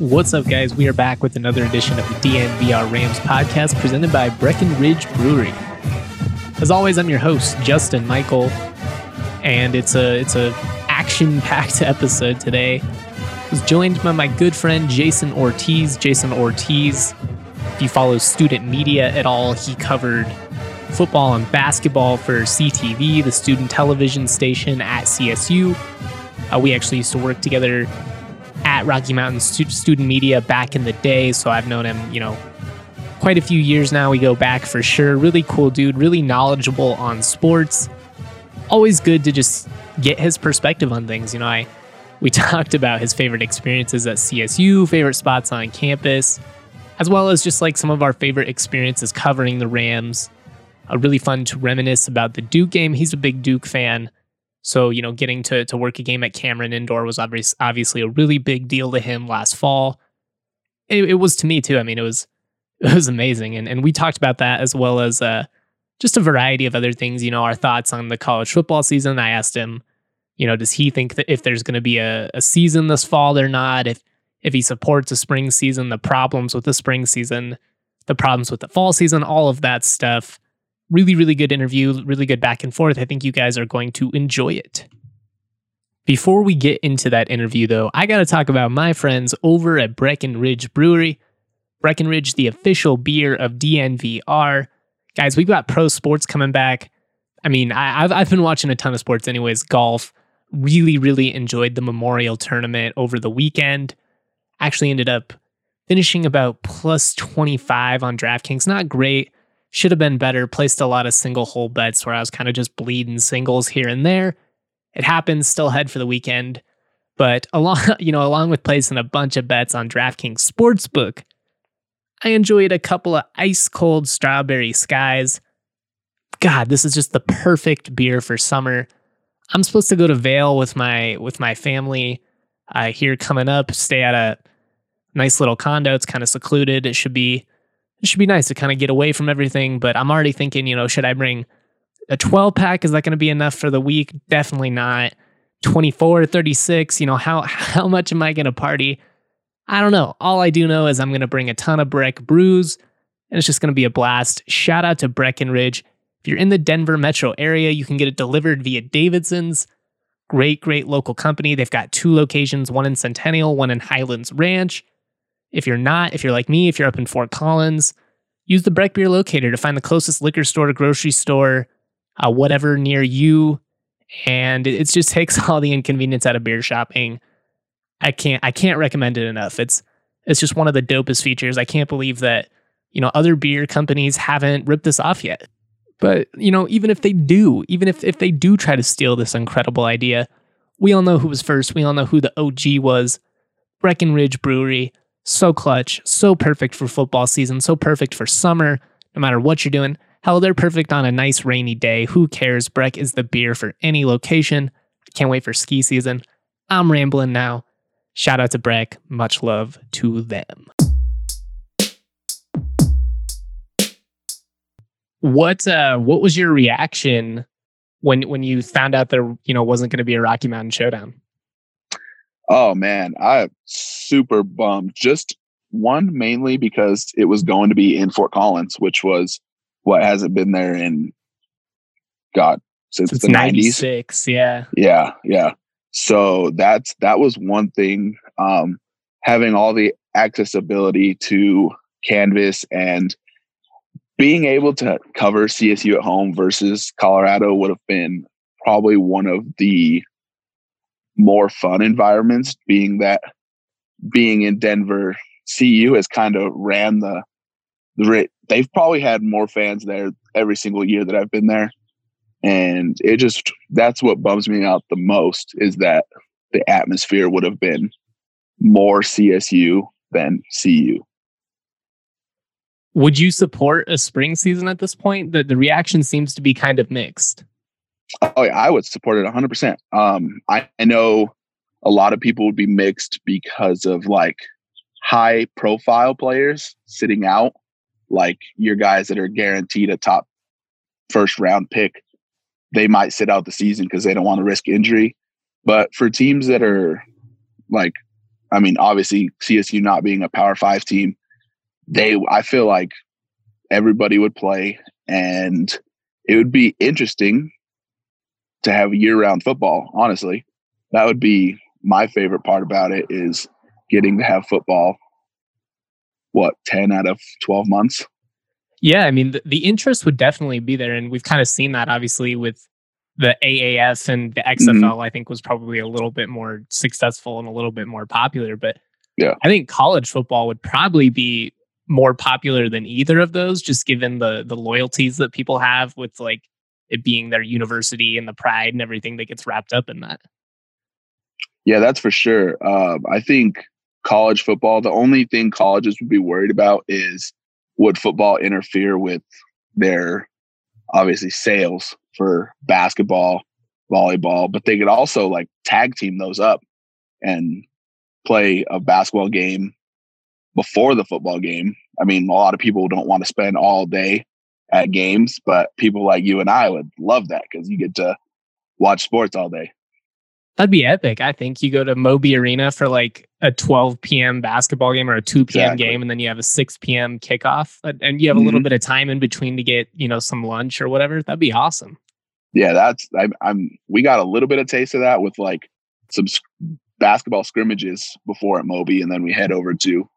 What's up, guys? We are back with another edition of the DNVR Rams podcast presented by Breckenridge Brewery. As always, I'm your host, Justin Michael, and it's a it's a action-packed episode today. I was joined by my good friend Jayson Ortiz. Jayson Ortiz, if you follow student media at all, he covered football and basketball for CTV, the student television station at CSU. Uh, we actually used to work together Rocky Mountain Stu- Student Media back in the day, so I've known him, you know, quite a few years now. We go back for sure. Really cool dude, really knowledgeable on sports. Always good to just get his perspective on things. You know, I we talked about his favorite experiences at CSU, favorite spots on campus, as well as just like some of our favorite experiences covering the Rams. A really fun to reminisce about the Duke game. He's a big Duke fan. So, you know, getting to, to work a game at Cameron Indoor was obvious, obviously a really big deal to him last fall. It, it, was to me too. I mean, it was it was amazing. And and we talked about that as well as uh, just a variety of other things, you know, our thoughts on the college football season. I asked him, you know, does he think that if there's going to be a, a season this fall or not? If if he supports a spring season, the problems with the spring season, the problems with the fall season, all of that stuff really, really good interview, really good back and forth. I think you guys are going to enjoy it. Before we get into that interview, though, I got to talk about my friends over at Breckenridge Brewery. Breckenridge, the official beer of DNVR. Guys, we've got pro sports coming back. I mean, I, have I've been watching a ton of sports, anyways. Golf. Really, really enjoyed the Memorial Tournament over the weekend. Actually, ended up finishing about plus 25 on DraftKings. Not great, should have been better. Placed a lot of single hole bets where I was kind of just bleeding singles here and there. It happens, still head for the weekend. But along, you know, along with placing a bunch of bets on DraftKings Sportsbook, I enjoyed a couple of ice cold strawberry skies. God, this is just the perfect beer for summer. I'm supposed to go to Vail with my with my family uh, here coming up. Stay at a nice little condo. It's kind of secluded. It should be it should be nice to kind of get away from everything. But I'm already thinking, you know, should I bring a 12 pack? Is that going to be enough for the week? Definitely not. 24, 36, you know, how how much am I going to party? I don't know. All I do know is I'm going to bring a ton of Breck brews and it's just going to be a blast. Shout out to Breckenridge. If you're in the Denver metro area, you can get it delivered via Davidson's. Great, great local company. They've got two locations, one in Centennial, one in Highlands Ranch. If you're not, if you're like me, if you're up in Fort Collins, use the Breck Beer Locator to find the closest liquor store, grocery store, uh, whatever near you. And it, it just takes all the inconvenience out of beer shopping. I can't I can't recommend it enough. It's it's just one of the dopest features. I can't believe that you know other beer companies haven't ripped this off yet. But you know, even if they do, even if if they do try to steal this incredible idea, we all know who was first. We all know who the OG was. Breckenridge Brewery so clutch, so perfect for football season, so perfect for summer, no matter what you're doing. Hell, they're perfect on a nice rainy day. Who cares? Breck is the beer for any location. Can't wait for ski season. I'm rambling now. Shout out to Breck. Much love to them. What uh what was your reaction when when you found out there, you know, wasn't going to be a Rocky Mountain showdown? Oh man, I super bummed. Just one mainly because it was going to be in Fort Collins, which was what hasn't been there in God since, since the nineties. Yeah, yeah, yeah. So that's that was one thing. Um, having all the accessibility to Canvas and being able to cover CSU at home versus Colorado would have been probably one of the more fun environments, being that being in Denver, CU has kind of ran the the they've probably had more fans there every single year that I've been there. And it just that's what bums me out the most is that the atmosphere would have been more CSU than CU. Would you support a spring season at this point? The the reaction seems to be kind of mixed. Oh, yeah, I would support it 100%. Um, I, I know a lot of people would be mixed because of like high profile players sitting out, like your guys that are guaranteed a top first round pick. They might sit out the season because they don't want to risk injury. But for teams that are like, I mean, obviously CSU not being a Power Five team, they I feel like everybody would play, and it would be interesting to have year round football. Honestly, that would be my favorite part about it is getting to have football. What ten out of twelve months? Yeah, I mean the, the interest would definitely be there, and we've kind of seen that obviously with the AAF and the XFL. Mm-hmm. I think was probably a little bit more successful and a little bit more popular, but yeah, I think college football would probably be more popular than either of those, just given the the loyalties that people have with like it being their university and the pride and everything that gets wrapped up in that. Yeah, that's for sure. Um, I think college football, the only thing colleges would be worried about is would football interfere with their obviously sales for basketball, volleyball, but they could also like tag team those up and play a basketball game before the football game. I mean, a lot of people don't want to spend all day at games, but people like you and I would love that because you get to watch sports all day. That'd be epic. I think you go to Moby Arena for like a 12 p.m. basketball game or a 2 p.m. Exactly. game, and then you have a 6 p.m. kickoff, and you have a mm-hmm. little bit of time in between to get you know some lunch or whatever. That'd be awesome. Yeah, that's I, I'm. We got a little bit of taste of that with like some basketball scrimmages before at Moby, and then we head over to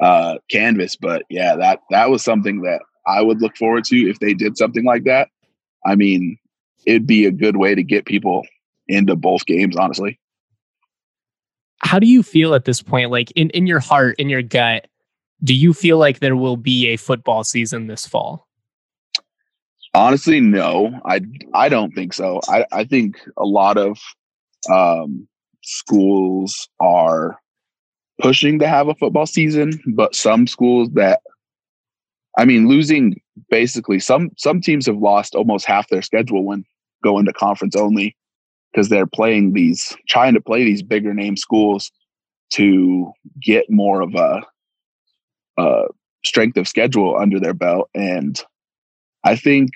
uh, Canvas. But yeah, that that was something that I would look forward to if they did something like that. I mean, it'd be a good way to get people into both games, honestly. How do you feel at this point? Like in, in your heart, in your gut, do you feel like there will be a football season this fall? Honestly, no. I I don't think so. I, I think a lot of um, schools are pushing to have a football season, but some schools that I mean, losing basically some some teams have lost almost half their schedule when going to conference only because they're playing these trying to play these bigger name schools to get more of a, a strength of schedule under their belt. And i think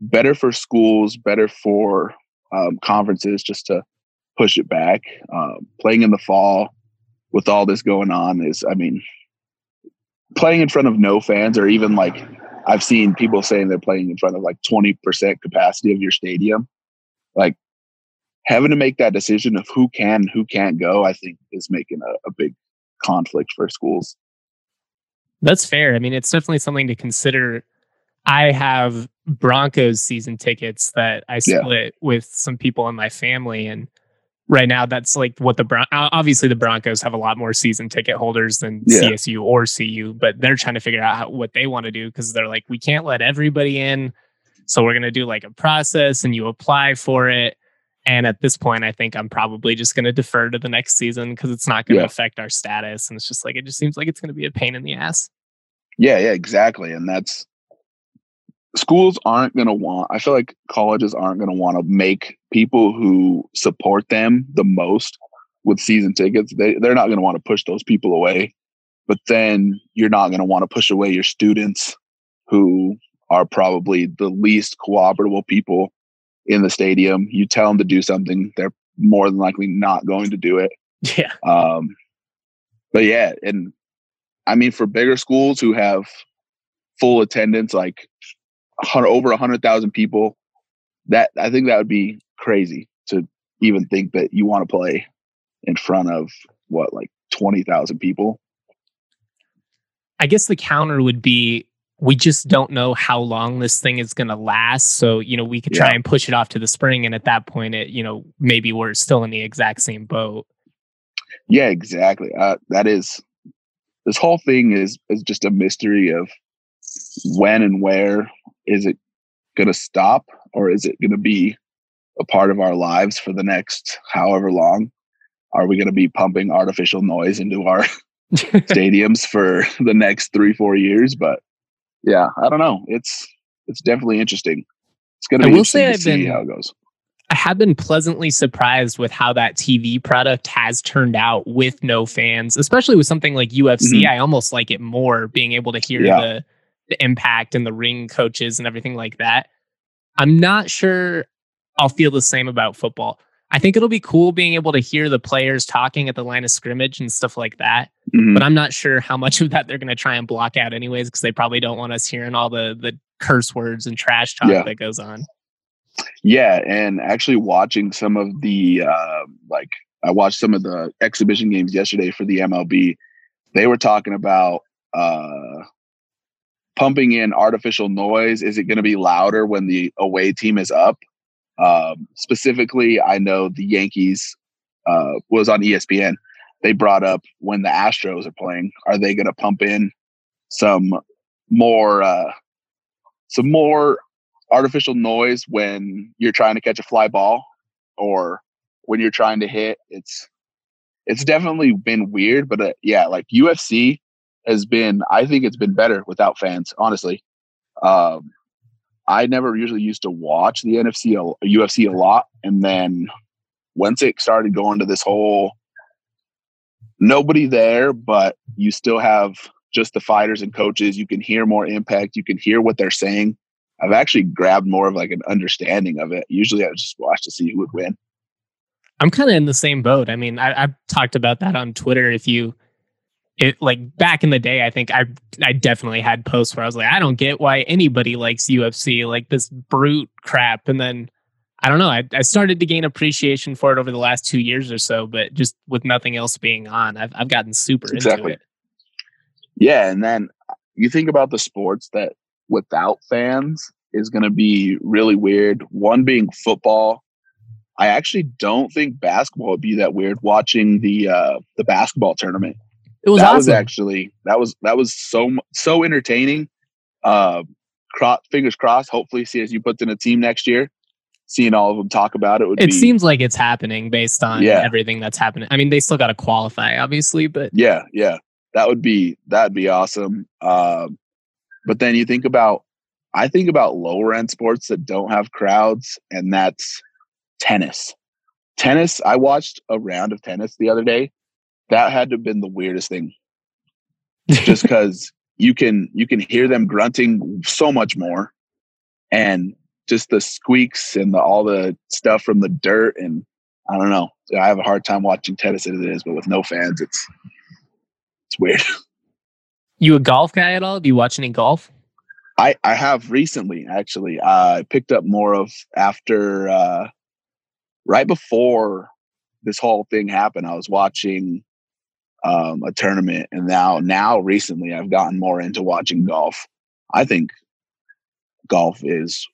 better for schools better for um, conferences just to push it back. Um, playing in the fall with all this going on is i mean playing in front of no fans or even like i've seen people saying they're playing in front of like 20% capacity of your stadium. Like having to make that decision of who can who can't go i think is making a, a big conflict for schools. That's fair. I mean it's definitely something to consider. I have broncos season tickets that i split yeah. with some people in my family and right now that's like what the Bron- obviously the broncos have a lot more season ticket holders than yeah. csu or cu but they're trying to figure out how, what they want to do because they're like we can't let everybody in so we're going to do like a process and you apply for it and at this point, I think I'm probably just going to defer to the next season because it's not going to yeah. affect our status. And it's just like, it just seems like it's going to be a pain in the ass. Yeah, yeah, exactly. And that's schools aren't going to want, I feel like colleges aren't going to want to make people who support them the most with season tickets. They, they're not going to want to push those people away. But then you're not going to want to push away your students who are probably the least cooperative people in the stadium. You tell them to do something, they're more than likely not going to do it. Yeah. Um, but yeah, and I mean, for bigger schools who have full attendance, like over a hundred thousand people, that I think that would be crazy to even think that you want to play in front of what, like twenty thousand people. I guess the counter would be we just don't know how long this thing is going to last. So, you know, we could try yeah. and push it off to the spring. And at that point, it, you know, maybe we're still in the exact same boat. Yeah, exactly. Uh, that is, this whole thing is, is just a mystery of when and where is it going to stop or is it going to be a part of our lives for the next however long? Are we going to be pumping artificial noise into our stadiums for the next three, four years? But yeah, I don't know. It's it's definitely interesting. It's going to be interesting to I've see been, how it goes. I have been pleasantly surprised with how that TV product has turned out with no fans, especially with something like UFC. Mm-hmm. I almost like it more being able to hear yeah. the impact and the ring coaches and everything like that. I'm not sure I'll feel the same about football. I think it'll be cool being able to hear the players talking at the line of scrimmage and stuff like that. Mhm. But I'm not sure how much of that they're going to try and block out anyways because they probably don't want us hearing all the the curse words and trash talk Yeah. that goes on. Yeah, and actually watching some of the uh, like I watched some of the exhibition games yesterday for the MLB. They were talking about uh, pumping in artificial noise. Is it going to be louder when the away team is up? Um, specifically, I know the Yankees uh, was on ESPN. They brought up when the Astros are playing. Are they going to pump in some more uh, some more artificial noise when you're trying to catch a fly ball or when you're trying to hit it's it's definitely been weird but uh, yeah like UFC has been I think it's been better without fans honestly um I never usually used to watch the NFC UFC a lot and then once it started going to this whole nobody there but you still have just the fighters and coaches you can hear more impact you can hear what they're saying I've actually grabbed more of like an understanding of it. Usually I just watch to see who would win. I'm kind of in the same boat. I mean, I, I've talked about that on Twitter. If you, it like back in the day, I think I I definitely had posts where I was like, I don't get why anybody likes UFC, like this brute crap. And then I don't know, I, I started to gain appreciation for it over the last two years or so, but just with nothing else being on, I've I've gotten super Exactly. into it. Yeah, and then you think about the sports that without fans is going to be really weird. One being football. I actually don't think basketball would be that weird watching the uh the basketball tournament. It was that awesome. was actually that was that was so so entertaining. Uh, fingers crossed. Hopefully, CSU puts in a team next year. Seeing all of them talk about it would it be seems like it's happening based on Yeah. everything that's happening. I mean, they still got to qualify, obviously, but Yeah, yeah, that would be that'd be awesome. Um, but then you think about, I think about lower end sports that don't have crowds, and that's tennis. Tennis. I watched a round of tennis the other day. That had to have been the weirdest thing, just because you can you can hear them grunting so much more, and just the squeaks and the, all the stuff from the dirt and I don't know. I have a hard time watching tennis as it is, but with no fans, it's it's weird. you a golf guy at all? Do you watch any golf? I I have recently actually. Uh, I picked up more of after uh, right before this whole thing happened. I was watching um, a tournament, and now now recently I've gotten more into watching golf. I think golf is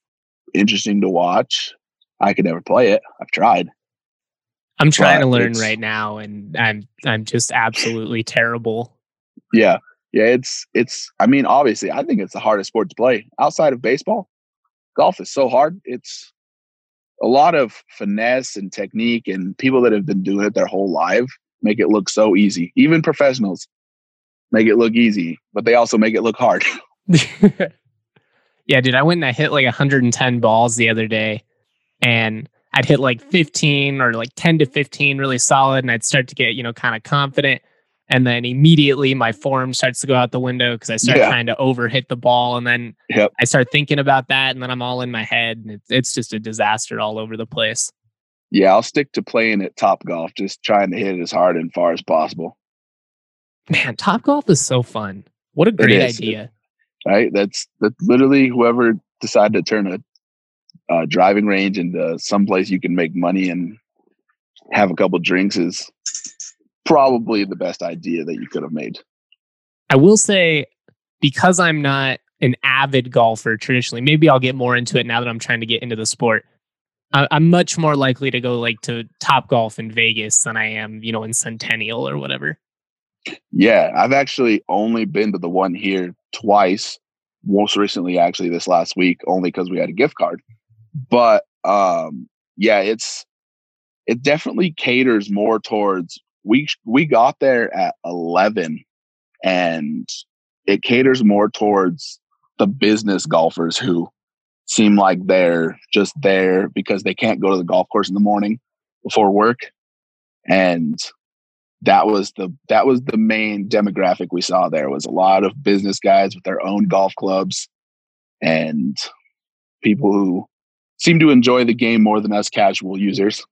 interesting to watch. I could never play it. I've tried. I'm trying But to learn right now, and I'm I'm just absolutely terrible. Yeah. Yeah, it's it's I mean, obviously, I think it's the hardest sport to play outside of baseball. Golf is so hard. It's a lot of finesse and technique and people that have been doing it their whole life make it look so easy. Even professionals make it look easy, but they also make it look hard. yeah, dude, I went and I hit like 110 balls the other day, and I'd hit like 15 or like 10 to 15 really solid, and I'd start to get you know kind of confident, and then immediately my form starts to go out the window because I start Yeah. trying to overhit the ball, and then Yep. I start thinking about that, and then I'm all in my head, and it's, it's just a disaster all over the place. Yeah, I'll stick to playing at top golf, just trying to hit it as hard and far as possible. Man, Top Golf is so fun. What a great idea. Right? That's that's literally whoever decided to turn a uh, driving range into someplace you can make money and have a couple drinks is probably the best idea that you could have made. I will say, because I'm not an avid golfer traditionally, maybe I'll get more into it now that I'm trying to get into the sport. I, I'm much more likely to go like to Top Golf in Vegas than I am, you know, in Centennial or whatever. Yeah, I've actually only been to the one here twice. Most recently, actually, this last week, only because we had a gift card. But um, yeah, it's it definitely caters more towards we we got there at eleven, and it caters more towards the business golfers who seem like they're just there because they can't go to the golf course in the morning before work, and that was the that was the main demographic we saw there was a lot of business guys with their own golf clubs and people who seem to enjoy the game more than us casual users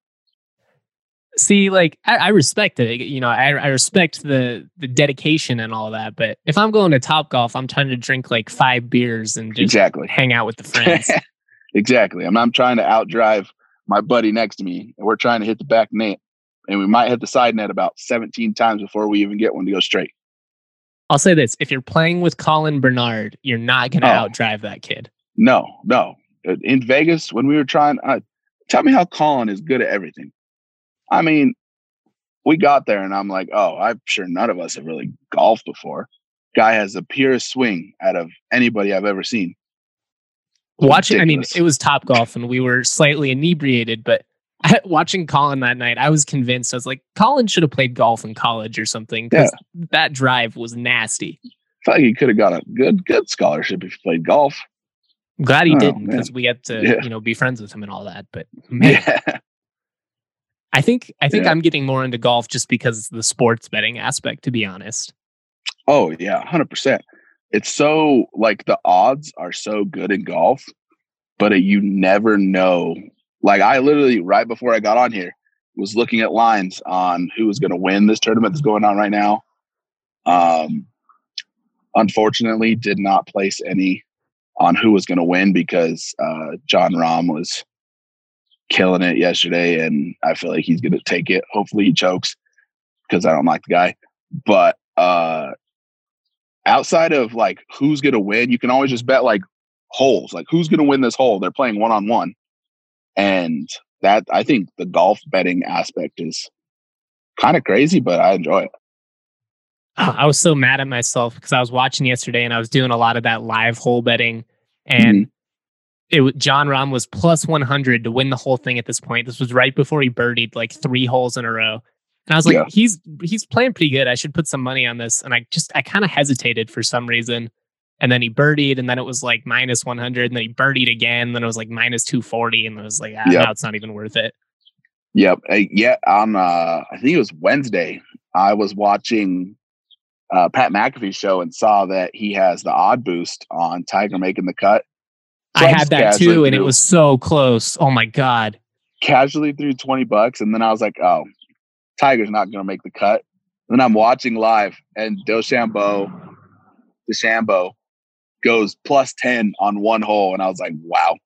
See, like I, I respect it. You know, I, I respect the the dedication and all that. But if I'm going to Top Golf, I'm trying to drink like five beers and just exactly hang out with the friends. exactly. I'm, I'm trying to outdrive my buddy next to me, and we're trying to hit the back net, and we might hit the side net about 17 times before we even get one to go straight. I'll say this: if you're playing with Colin Bernard, you're not going to oh. outdrive that kid. No, no. In Vegas, when we were trying, uh, tell me how Colin is good at everything. I mean, we got there and I'm like, oh, I'm sure none of us have really golfed before. Guy has the purest swing out of anybody I've ever seen. Watching, I mean, it was top golf and we were slightly inebriated, but watching Colin that night, I was convinced. I was like, Colin should have played golf in college or something because yeah. that drive was nasty. I thought he could have got a good, good scholarship if he played golf. I'm glad he oh, didn't because we had to, yeah. you know, be friends with him and all that. But man, yeah. I think I think yeah. I'm getting more into golf just because the sports betting aspect, to be honest. Oh yeah, hundred percent. It's so like the odds are so good in golf, but you never know. Like I literally right before I got on here was looking at lines on who was going to win this tournament that's going on right now. Um, unfortunately, did not place any on who was going to win because uh, Jon Rahm was killing it yesterday, and I feel like he's going to take it. Hopefully, he chokes because I don't like the guy. But uh, outside of like who's going to win, you can always just bet like holes, like who's going to win this hole. They're playing one on one, and that I think the golf betting aspect is kind of crazy, but I enjoy it. I was so mad at myself because I was watching yesterday and I was doing a lot of that live hole betting, and mm-hmm it Jon Rahm was plus 100 to win the whole thing at this point. This was right before he birdied like three holes in a row. And I was like, yeah. he's he's playing pretty good. I should put some money on this. And I just I kind of hesitated for some reason. And then he birdied, and then it was like minus 100, and then he birdied again. And then it was like minus 240, and it was like, ah, yep. now it's not even worth it. Yep. Yeah. On uh, I think it was Wednesday. I was watching uh, Pat McAfee's show and saw that he has the odd boost on Tiger making the cut. I had that too, and it was so close. Oh my god! Casually threw twenty bucks, and then I was like, "Oh, Tiger's not going to make the cut." And then I'm watching live, and DeChambeau, DeChambeau goes plus ten on one hole, and I was like, "Wow,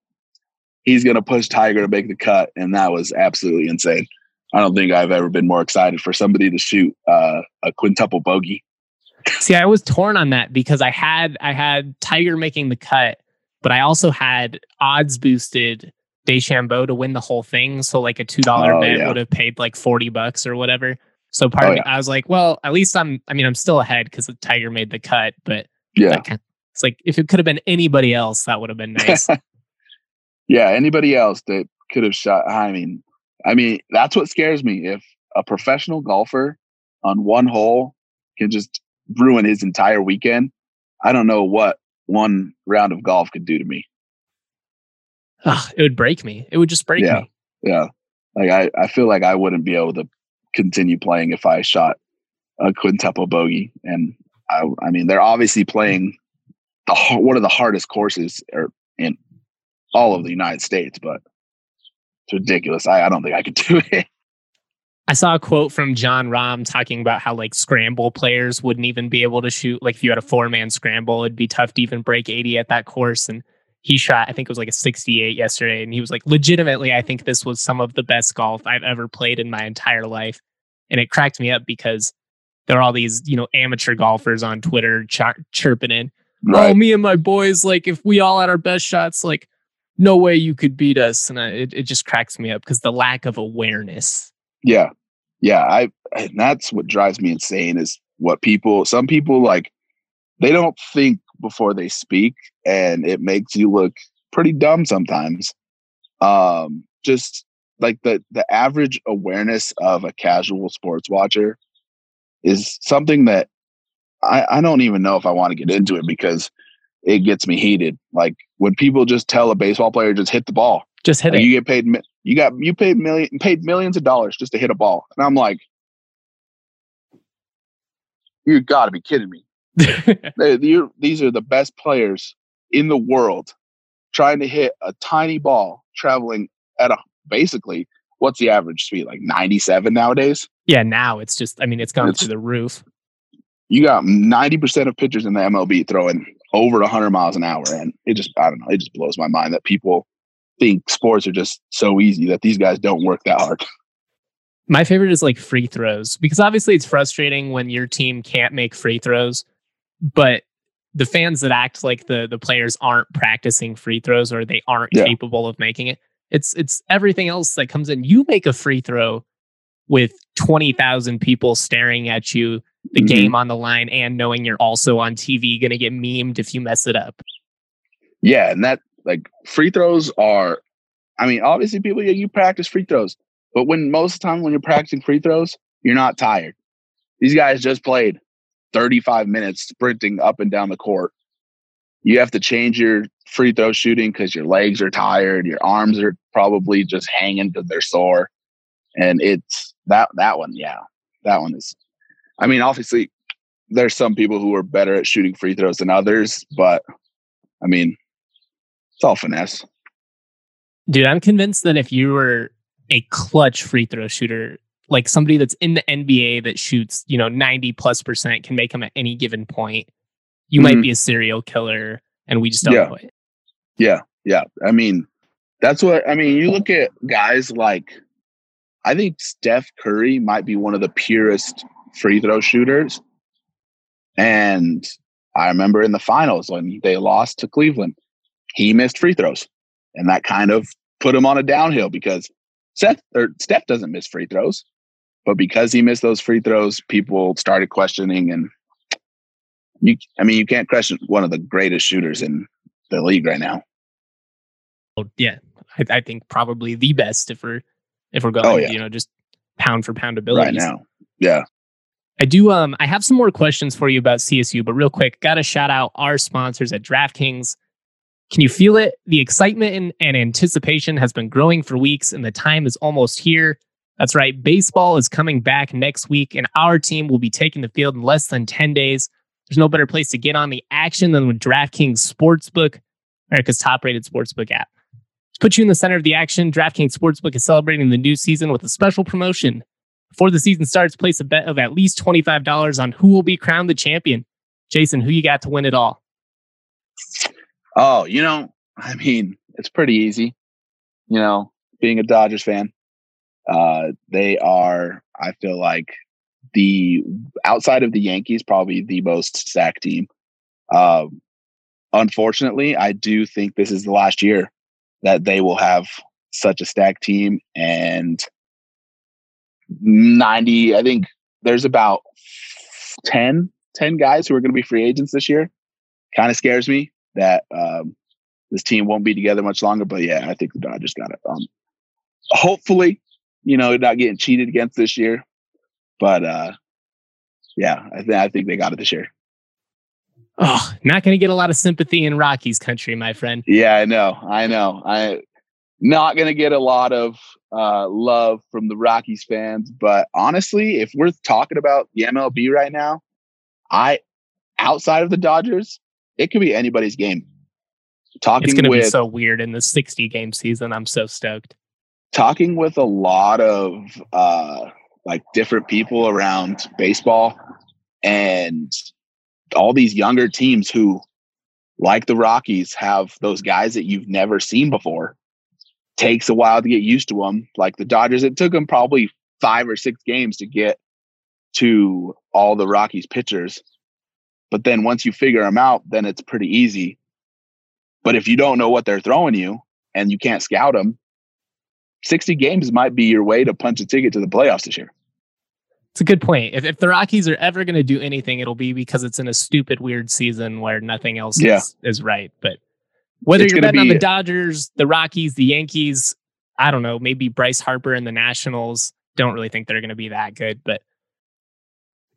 he's going to push Tiger to make the cut," and that was absolutely insane. I don't think I've ever been more excited for somebody to shoot uh, a quintuple bogey. See, I was torn on that because I had I had Tiger making the cut but I also had odds boosted DeChambeau to win the whole thing. So like a two dollar oh, bet yeah. would have paid like forty bucks or whatever. So oh, part oh, of it, yeah. I was like, well, at least I'm. I mean, I'm still ahead because the Tiger made the cut. But yeah, it's like if it could have been anybody else, that would have been nice. yeah, anybody else that could have shot. I mean, I mean, that's what scares me. If a professional golfer on one hole can just ruin his entire weekend, I don't know what one round of golf could do to me. Oh, it would break me. It would just break yeah, me. Yeah. Like I, I feel like I wouldn't be able to continue playing if I shot a quintuple bogey. And I, I mean, they're obviously playing the one of the hardest courses er, in all of the United States, but it's ridiculous. I, I don't think I could do it. I saw a quote from Jon Rahm talking about how like scramble players wouldn't even be able to shoot. Like if you had a four man scramble, it'd be tough to even break 80 at that course. And he shot, I think it was like a 68 yesterday. And he was like, legitimately, I think this was some of the best golf I've ever played in my entire life. And it cracked me up because there are all these, you know, amateur golfers on Twitter ch- chirping in, oh, right. oh, me and my boys, like if we all had our best shots, like no way you could beat us. And I, it, it just cracks me up because the lack of awareness yeah. Yeah. I, and that's what drives me insane is what people, some people like, they don't think before they speak and it makes you look pretty dumb sometimes. Um, just like the, the average awareness of a casual sports watcher is something that I, I don't even know if I want to get into it because it gets me heated. Like when people just tell a baseball player just hit the ball, just hit like it. You get paid. You got you paid million paid millions of dollars just to hit a ball, and I'm like, you got to be kidding me. they, these are the best players in the world trying to hit a tiny ball traveling at a basically what's the average speed? Like 97 nowadays? Yeah, now it's just, I mean, it's gone It's- through the roof. You got 90% of pitchers in the MLB throwing over 100 miles an hour. And it just, I don't know, it just blows my mind that people think sports are just so easy that these guys don't work that hard. My favorite is like free throws because obviously it's frustrating when your team can't make free throws, but the fans that act like the the players aren't practicing free throws or they aren't Yeah. capable of making it. It's it's everything else that comes in. You make a free throw with 20,000 people staring at you, the Mhm. game on the line and knowing you're also on TV going to get memed if you mess it up. Yeah, and that like free throws are I mean, obviously people yeah, you practice free throws, but when most of the time when you're practicing free throws, you're not tired. These guys just played 35 minutes sprinting up and down the court. You have to change your free throw shooting because your legs are tired, your arms are probably just hanging because they're sore. And it's that that one, yeah. That one is I mean, obviously there's some people who are better at shooting free throws than others, but I mean, it's all finesse. Dude, I'm convinced that if you were a clutch free throw shooter, like somebody that's in the NBA that shoots, you know, 90 plus percent can make them at any given point, you might Mhm. be a serial killer and we just don't Yeah. know it. Yeah, yeah. I mean, that's what I mean. You look at guys like, I think Steph Curry might be one of the purest free throw shooters. And I remember in the finals when they lost to Cleveland, he missed free throws, and that kind of put him on a downhill because Seth or Steph doesn't miss free throws, but because he missed those free throws, people started questioning. And you, I mean, you can't question one of the greatest shooters in the league right now. Well, yeah, I, I think probably the best if we're if we're going, Oh, yeah. you know, just pound for pound abilities. right now. Yeah. I do. Um, I have some more questions for you about CSU, but real quick, got to shout out our sponsors at DraftKings. Can you feel it? The excitement and, anticipation has been growing for weeks, and the time is almost here. That's right. Baseball is coming back next week, and our team will be taking the field in less than 10 days. There's no better place to get on the action than with DraftKings Sportsbook, America's top rated sportsbook app. To put you in the center of the action, DraftKings Sportsbook is celebrating the new season with a special promotion. Before the season starts, place a bet of at least $25 on who will be crowned the champion. Jayson, who you got to win it all? Oh, you know, I mean, it's pretty easy. You know, being a Dodgers fan, uh, they are. I feel like the outside of the Yankees, probably the most stacked team. Um, unfortunately, I do think this is the last year that they will have such a stacked team, and ninety. I think there's about 10, 10 guys who are going to be free agents this year. Kind of scares me that um, this team won't be together much longer. But yeah, I think the Dodgers got it. Um, hopefully, you know, not getting cheated against this year. But uh, yeah, I, th- I think they got it this year. Oh, not going to get a lot of sympathy in Rockies country, my friend. Yeah, I know. I know. I not going to get a lot of uh, love from the Rockies fans, but honestly, if we're talking about the MLB right now, I outside of the Dodgers, it could be anybody's game. Talking It's going to be so weird in the 60 game season. I'm so stoked. talking with a lot of uh like different people around baseball and all these younger teams who like the Rockies have those guys that you've never seen before takes a while to get used to them like the Dodgers it took them probably 5 or 6 games to get to all the Rockies pitchers but then once you figure them out then it's pretty easy but if you don't know what they're throwing you and you can't scout them 60 games might be your way to punch a ticket to the playoffs this year. It's a good point. If, if the Rockies are ever going to do anything, it'll be because it's in a stupid, weird season where nothing else Yeah. is, is right. But whether It's you're betting on the Dodgers, the Rockies, the Yankees, I don't know, maybe Bryce Harper and the Nationals, don't really think they're going to be that good. But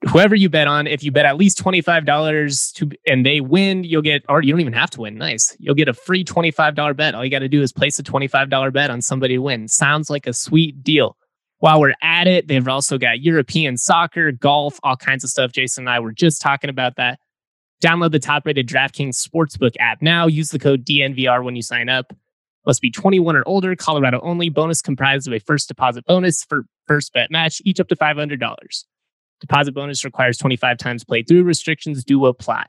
whoever you bet on, if you bet at least $25 to and they win, you'll get, or you don't even have to win. Nice. You'll get a free $25 bet. All you got to do is place a $25 bet on somebody to win. Sounds like a sweet deal. While we're at it, they've also got European soccer, golf, all kinds of stuff. Jayson and I were just talking about that. Download the top rated DraftKings Sportsbook app now. Use the code DNVR when you sign up. Must be 21 or older, Colorado only. Bonus comprised of a first deposit bonus for first bet match, each up to $500. Deposit bonus requires 25 times played through. Restrictions do apply.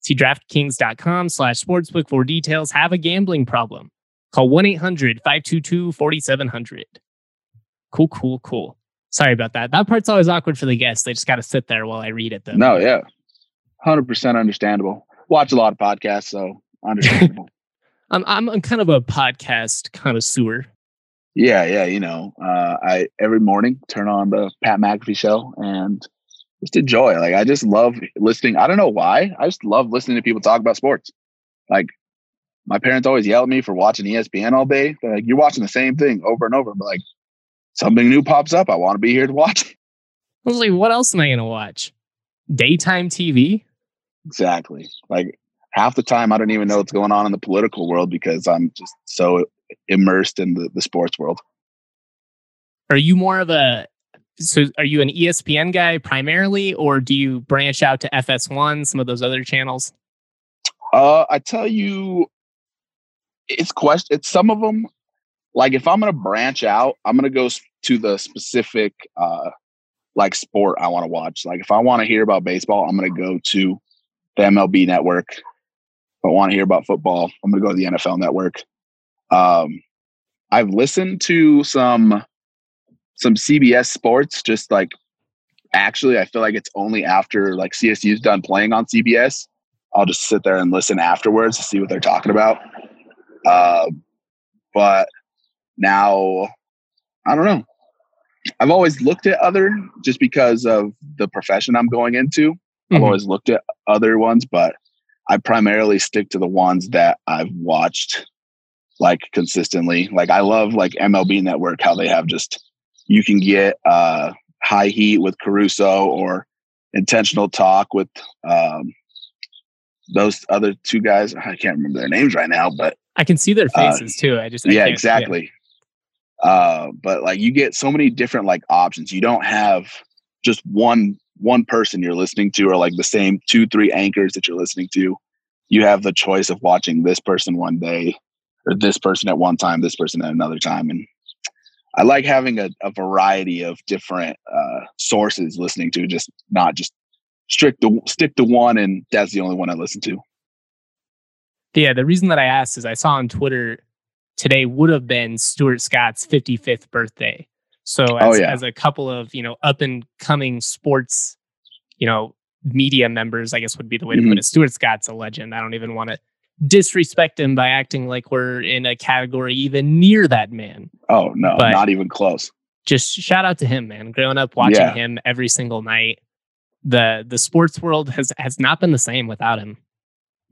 See DraftKings.com slash sportsbook for details. Have a gambling problem. Call 1 800 522 4700. Cool, cool, cool. Sorry about that. That part's always awkward for the guests. They just got to sit there while I read it, though. No, yeah. 100% understandable. Watch a lot of podcasts, so understandable. I'm, I'm, I'm kind of a podcast connoisseur. Yeah, yeah. You know, uh, I every morning turn on the Pat McAfee show and just enjoy. Like, I just love listening. I don't know why. I just love listening to people talk about sports. Like, my parents always yell at me for watching ESPN all day. They're like, you're watching the same thing over and over. But like, something new pops up. I want to be here to watch. I was like, what else am I going to watch? Daytime TV? Exactly. Like half the time, I don't even know what's going on in the political world because I'm just so immersed in the, the sports world. Are you more of a so are you an ESPN guy primarily, or do you branch out to FS1, some of those other channels? Uh, I tell you, it's question. It's some of them. Like if I'm gonna branch out, I'm gonna go to the specific uh, like sport I want to watch. Like if I want to hear about baseball, I'm gonna go to the MLB network. If I want to hear about football, I'm gonna go to the NFL network. Um, I've listened to some some CBS sports, just like actually, I feel like it's only after like CSU's done playing on CBS. I'll just sit there and listen afterwards to see what they're talking about. Uh, but now, I don't know. I've always looked at other just because of the profession I'm going into. Mm-hmm. I've always looked at other ones, but I primarily stick to the ones that I've watched like consistently. Like I love like MLB Network, how they have just you can get uh high heat with Caruso or intentional talk with um those other two guys. I can't remember their names right now, but I can see their uh, faces uh, too. I just I yeah, exactly. Yeah. Uh, but like you get so many different like options. You don't have just one one person you're listening to, or like the same two three anchors that you're listening to. You have the choice of watching this person one day, or this person at one time, this person at another time, and I like having a, a variety of different uh, sources listening to, just not just strict to stick to one, and that's the only one I listen to. Yeah, the reason that I asked is I saw on Twitter today would have been Stuart Scott's 55th birthday. So oh, as, oh, yeah. as a couple of, you know, up and coming sports, you know, media members, I guess would be the way to mm-hmm. put it. Stuart Scott's a legend. I don't even want to disrespect him by acting like we're in a category even near that man. Oh no, but not even close. Just shout out to him, man. Growing up watching yeah. him every single night, the the sports world has has not been the same without him.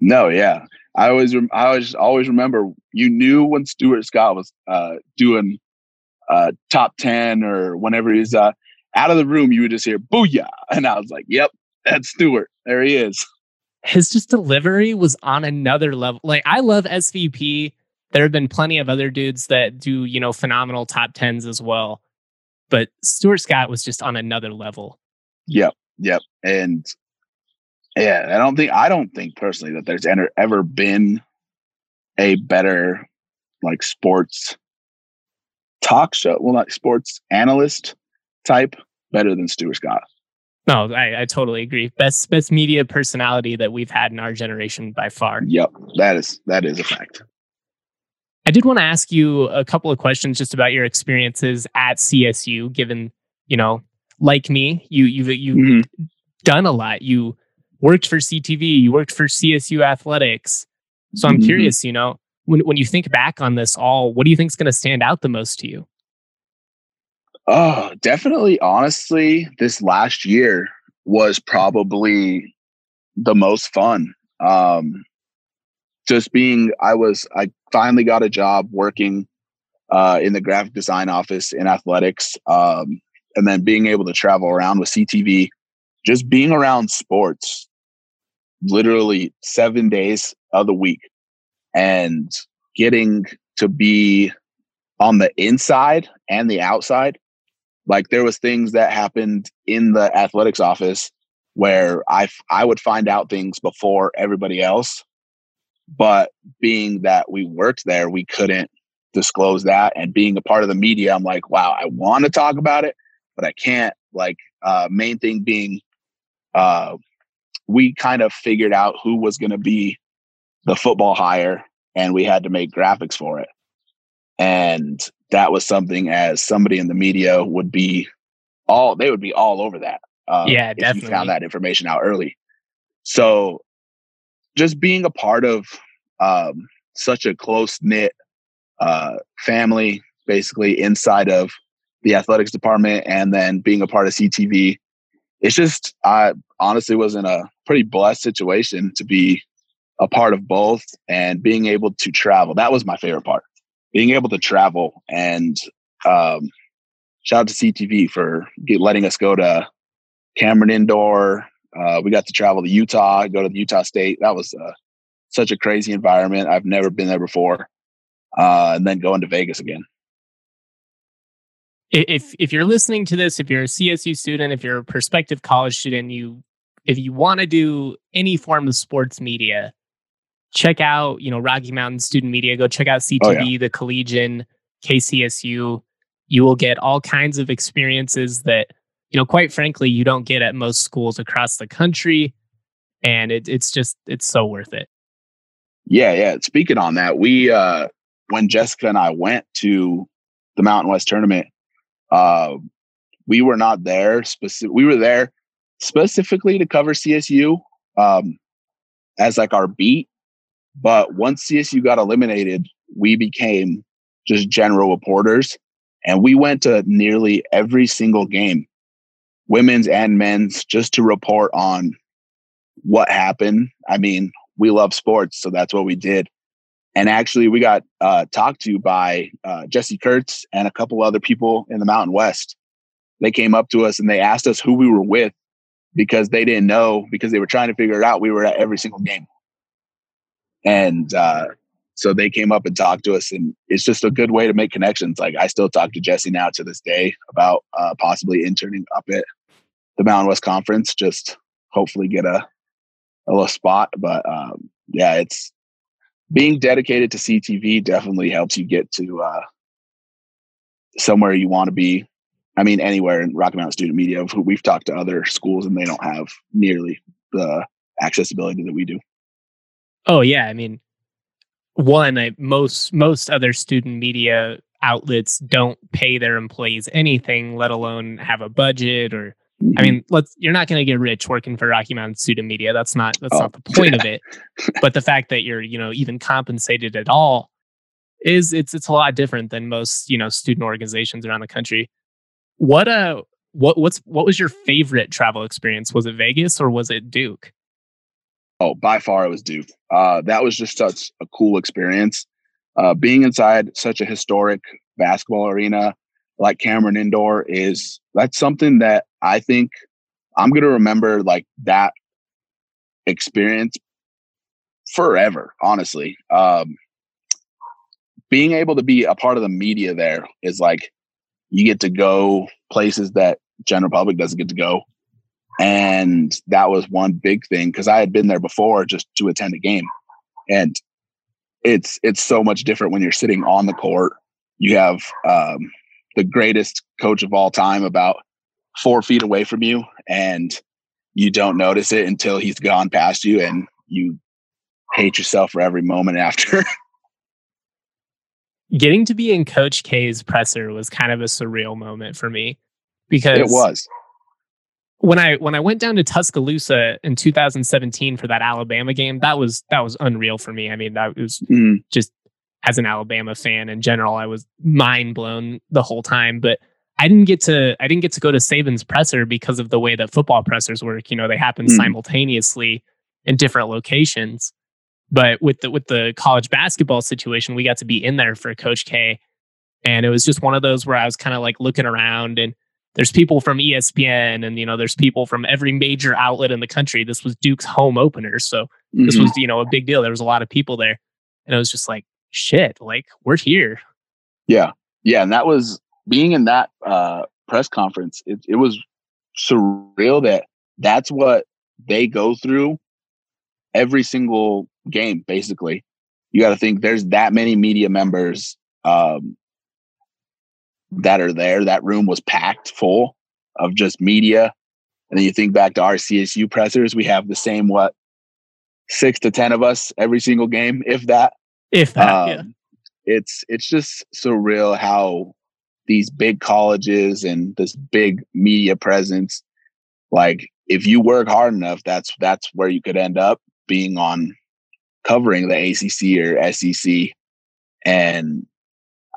No, yeah. I always I always always remember you knew when Stuart Scott was uh, doing uh, top ten or whenever he's uh, out of the room, you would just hear "booyah," and I was like, "Yep, that's Stuart. There he is." His just delivery was on another level. Like I love SVP. There have been plenty of other dudes that do you know phenomenal top tens as well, but Stuart Scott was just on another level. Yep, yep, and yeah, I don't think I don't think personally that there's ever ever been a better like sports talk show. Well, not sports analyst type better than Stuart Scott. No, I, I totally agree. Best best media personality that we've had in our generation by far. Yep, that is that is a fact. I did want to ask you a couple of questions just about your experiences at CSU. Given you know, like me, you you've you've mm-hmm. done a lot. You worked for CTV, you worked for CSU Athletics. So I'm mm-hmm. curious, you know, when when you think back on this all, what do you think is going to stand out the most to you? Oh, definitely. Honestly, this last year was probably the most fun. Um, just being, I was, I finally got a job working uh, in the graphic design office in athletics, um, and then being able to travel around with CTV just being around sports literally seven days of the week and getting to be on the inside and the outside like there was things that happened in the athletics office where i i would find out things before everybody else But being that we worked there, we couldn't disclose that. And being a part of the media, I'm like, wow, I want to talk about it, but I can't. Like, uh, main thing being, uh, we kind of figured out who was going to be the football hire, and we had to make graphics for it. And that was something as somebody in the media would be all they would be all over that. Um, yeah, definitely. If you found that information out early. So just being a part of um, such a close knit uh, family, basically inside of the athletics department, and then being a part of CTV, it's just I honestly was in a pretty blessed situation to be a part of both and being able to travel. That was my favorite part, being able to travel and um, shout out to CTV for get, letting us go to Cameron Indoor. Uh, we got to travel to Utah, go to the Utah State. That was uh, such a crazy environment. I've never been there before. Uh, and then going to Vegas again. If if you're listening to this, if you're a CSU student, if you're a prospective college student, you if you want to do any form of sports media, check out you know Rocky Mountain Student Media. Go check out CTV, oh, yeah. the Collegian, KCSU. You will get all kinds of experiences that you know, quite frankly, you don't get at most schools across the country. And it, it's just, it's so worth it. Yeah. Yeah. Speaking on that, we, uh, when Jessica and I went to the Mountain West tournament, uh, we were not there specific. We were there specifically to cover CSU, um, as like our beat. But once CSU got eliminated, we became just general reporters and we went to nearly every single game women's and men's just to report on what happened. I mean, we love sports, so that's what we did. And actually, we got uh, talked to by uh, Jesse Kurtz and a couple other people in the Mountain West. They came up to us and they asked us who we were with because they didn't know because they were trying to figure it out. We were at every single game, and uh, so they came up and talked to us, and it's just a good way to make connections. Like I still talk to Jesse now to this day about uh, possibly interning up at the Mountain West Conference, just hopefully get a a little spot. But um, yeah, it's being dedicated to CTV definitely helps you get to uh, somewhere you want to be. I mean, anywhere in Rocky Mountain Student Media. We've talked to other schools and they don't have nearly the accessibility that we do. Oh yeah, I mean, one, I, most most other student media outlets don't pay their employees anything, let alone have a budget or I mean, let's you're not going to get rich working for Rocky Mountain Student Media. That's not that's oh. not the point of it. But the fact that you're, you know, even compensated at all is it's it's a lot different than most, you know, student organizations around the country. What uh what what's what was your favorite travel experience? Was it Vegas or was it Duke? Oh, by far it was Duke. Uh that was just such a cool experience. Uh being inside such a historic basketball arena like Cameron Indoor is that's something that I think I'm going to remember like that experience forever, honestly. Um, being able to be a part of the media there is like you get to go places that general public doesn't get to go. And that was one big thing because I had been there before just to attend a game. And it's it's so much different when you're sitting on the court. You have um, the greatest coach of all time about four feet away from you and you don't notice it until he's gone past you and you hate yourself for every moment after. Getting to be in Coach K's presser was kind of a surreal moment for me because it was. When I when I went down to Tuscaloosa in 2017 for that Alabama game, that was that was unreal for me. I mean, that was mm. just as an Alabama fan in general, I was mind blown the whole time. But I didn't get to I didn't get to go to Saban's presser because of the way that football pressers work. You know, they happen mm. simultaneously in different locations. But with the with the college basketball situation, we got to be in there for Coach K. And it was just one of those where I was kind of like looking around and there's people from ESPN and you know there's people from every major outlet in the country. This was Duke's home opener, so mm-hmm. this was you know a big deal. There was a lot of people there, and it was just like shit, like we're here. Yeah. Yeah. And that was being in that uh, press conference, it, it was surreal that that's what they go through every single game, basically. you got to think there's that many media members um, that are there. That room was packed full of just media. And then you think back to our CSU pressers, we have the same, what, six to 10 of us every single game, if that. If that, um, yeah. It's, it's just surreal how these big colleges and this big media presence, like if you work hard enough, that's, that's where you could end up being on covering the ACC or SEC. And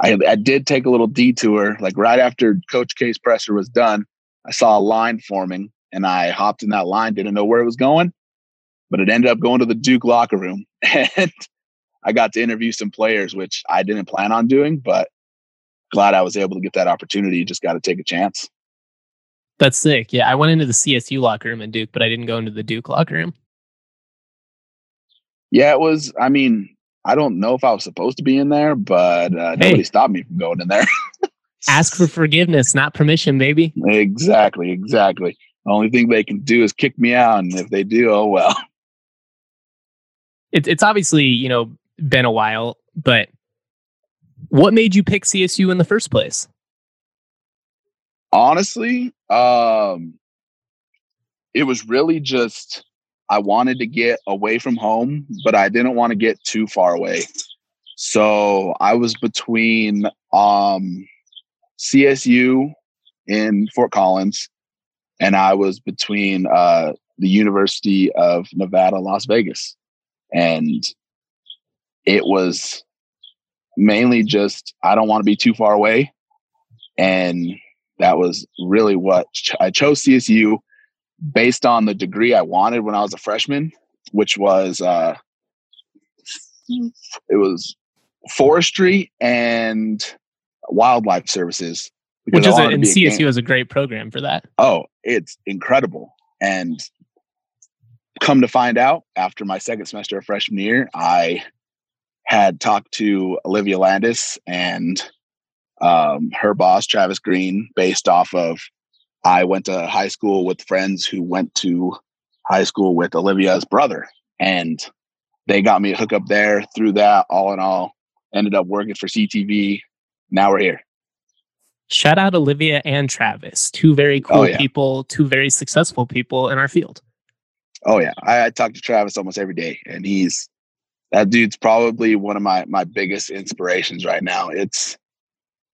I, I did take a little detour, like right after Coach K's presser was done, I saw a line forming and I hopped in that line, didn't know where it was going, but it ended up going to the Duke locker room. And I got to interview some players, which I didn't plan on doing, but glad I was able to get that opportunity. Just got to take a chance. That's sick. Yeah, I went into the CSU locker room in Duke, but I didn't go into the Duke locker room. Yeah, it was. I mean, I don't know if I was supposed to be in there, but uh, hey. nobody stopped me from going in there. Ask for forgiveness, not permission, baby. Exactly, exactly. The only thing they can do is kick me out, and if they do, oh well. It's it's obviously you know been a while, but what made you pick CSU in the first place? Honestly, um, it was really just I wanted to get away from home, but I didn't want to get too far away. So I was between um, CSU in Fort Collins, and I was between uh, the University of Nevada, Las Vegas. And it was mainly just, I don't want to be too far away. And that was really what I chose CSU based on the degree I wanted when I was a freshman, which was uh, it was forestry and wildlife services. Which is a, and CSU is a great program for that. Oh, it's incredible. And come to find out, after my second semester of freshman year, I had talked to Olivia Landis and um, her boss, Travis Green, based off of I went to high school with friends who went to high school with Olivia's brother, and they got me a hookup there. Through that, all in all, ended up working for CTV. Now we're here. Shout out Olivia and Travis, two very cool oh, yeah. people, two very successful people in our field. Oh yeah, I, I talk to Travis almost every day, and he's that dude's probably one of my my biggest inspirations right now. It's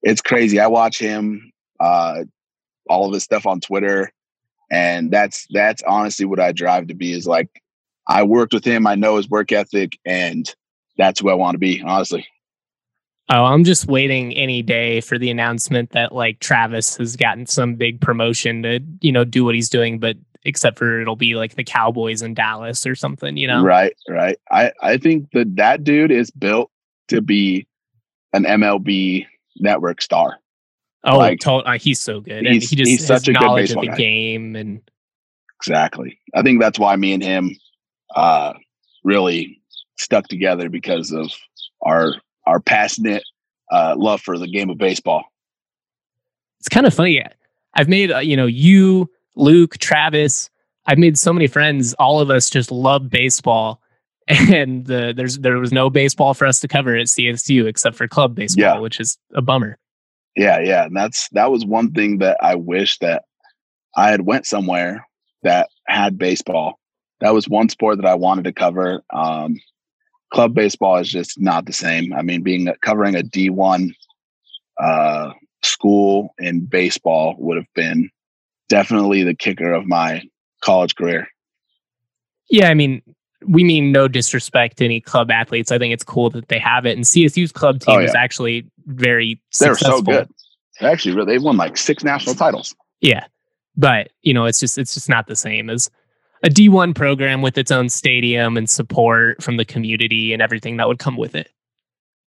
it's crazy. I watch him uh, all of his stuff on Twitter. And that's that's honestly what I drive to be is like I worked with him, I know his work ethic, and that's who I want to be, honestly. Oh, I'm just waiting any day for the announcement that like Travis has gotten some big promotion to, you know, do what he's doing, but except for it'll be like the Cowboys in Dallas or something, you know? Right, right. I, I think that that dude is built to be an MLB network star. Oh, like, uh, he's so good. He's, he just he's such a good of the guy. game and exactly. I think that's why me and him uh, really stuck together because of our our passionate uh, love for the game of baseball. It's kind of funny. I've made uh, you know you, Luke, Travis. I've made so many friends. All of us just love baseball, and the, there's there was no baseball for us to cover at CSU except for club baseball, yeah. which is a bummer. Yeah, yeah, and that's that was one thing that I wish that I had went somewhere that had baseball. That was one sport that I wanted to cover. Um, club baseball is just not the same. I mean, being covering a D one uh, school in baseball would have been definitely the kicker of my college career. Yeah, I mean, we mean no disrespect to any club athletes. I think it's cool that they have it. And CSU's club team oh, yeah. is actually very They're so good. Actually, really, they've won like six national titles. Yeah. But, you know, it's just it's just not the same as a D1 program with its own stadium and support from the community and everything that would come with it.